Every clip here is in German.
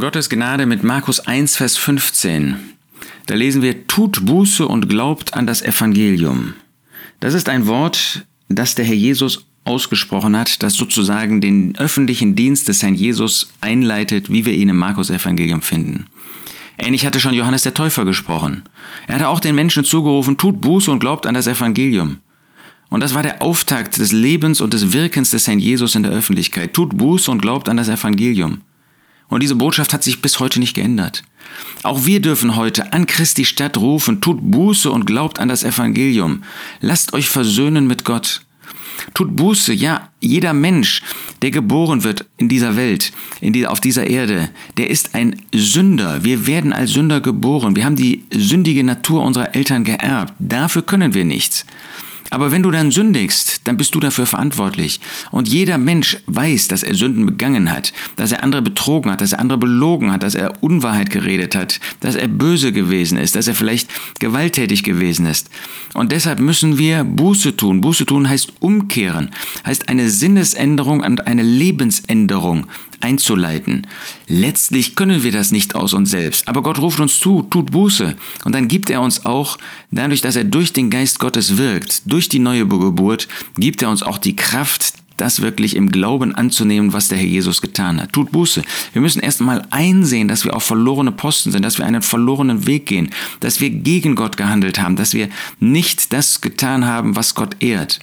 Gottes Gnade mit Markus 1, Vers 15. Da lesen wir, tut Buße und glaubt an das Evangelium. Das ist ein Wort, das der Herr Jesus ausgesprochen hat, das sozusagen den öffentlichen Dienst des Herrn Jesus einleitet, wie wir ihn im Markus Evangelium finden. Ähnlich hatte schon Johannes der Täufer gesprochen. Er hatte auch den Menschen zugerufen, tut Buße und glaubt an das Evangelium. Und das war der Auftakt des Lebens und des Wirkens des Herrn Jesus in der Öffentlichkeit. Tut Buße und glaubt an das Evangelium. Und diese Botschaft hat sich bis heute nicht geändert. Auch wir dürfen heute an Christi Stadt rufen, tut Buße und glaubt an das Evangelium. Lasst euch versöhnen mit Gott. Tut Buße, ja, jeder Mensch, der geboren wird in dieser Welt, in die, auf dieser Erde, der ist ein Sünder. Wir werden als Sünder geboren. Wir haben die sündige Natur unserer Eltern geerbt. Dafür können wir nichts. Aber wenn du dann sündigst, dann bist du dafür verantwortlich. Und jeder Mensch weiß, dass er Sünden begangen hat, dass er andere betrogen hat, dass er andere belogen hat, dass er Unwahrheit geredet hat, dass er böse gewesen ist, dass er vielleicht gewalttätig gewesen ist. Und deshalb müssen wir Buße tun. Buße tun heißt umkehren, heißt eine Sinnesänderung und eine Lebensänderung einzuleiten. Letztlich können wir das nicht aus uns selbst, aber Gott ruft uns zu, tut Buße. Und dann gibt er uns auch, dadurch, dass er durch den Geist Gottes wirkt, durch die neue Geburt, gibt er uns auch die Kraft, das wirklich im Glauben anzunehmen, was der Herr Jesus getan hat. Tut Buße. Wir müssen erst einmal einsehen, dass wir auf verlorene Posten sind, dass wir einen verlorenen Weg gehen, dass wir gegen Gott gehandelt haben, dass wir nicht das getan haben, was Gott ehrt.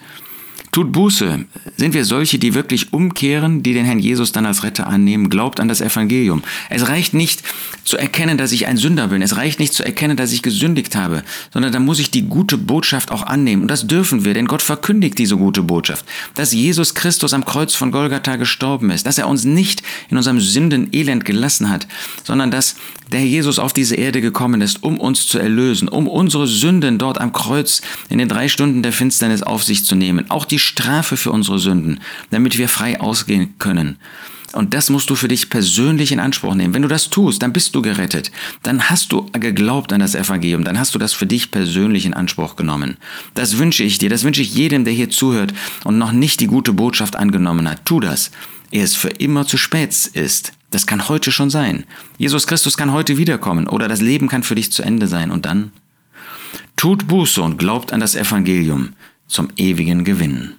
Tut Buße. Sind wir solche, die wirklich umkehren, die den Herrn Jesus dann als Retter annehmen? Glaubt an das Evangelium. Es reicht nicht zu erkennen, dass ich ein Sünder bin. Es reicht nicht zu erkennen, dass ich gesündigt habe, sondern da muss ich die gute Botschaft auch annehmen. Und das dürfen wir, denn Gott verkündigt diese gute Botschaft. Dass Jesus Christus am Kreuz von Golgatha gestorben ist, dass er uns nicht in unserem Sündenelend gelassen hat, sondern dass der Jesus auf diese Erde gekommen ist, um uns zu erlösen, um unsere Sünden dort am Kreuz in den drei Stunden der Finsternis auf sich zu nehmen. Auch die Strafe für unsere Sünden, damit wir frei ausgehen können. Und das musst du für dich persönlich in Anspruch nehmen. Wenn du das tust, dann bist du gerettet. Dann hast du geglaubt an das Evangelium. Dann hast du das für dich persönlich in Anspruch genommen. Das wünsche ich dir. Das wünsche ich jedem, der hier zuhört und noch nicht die gute Botschaft angenommen hat. Tu das. Ehe es für immer zu spät ist. Das kann heute schon sein. Jesus Christus kann heute wiederkommen oder das Leben kann für dich zu Ende sein. Und dann? Tut Buße und glaubt an das Evangelium zum ewigen Gewinn.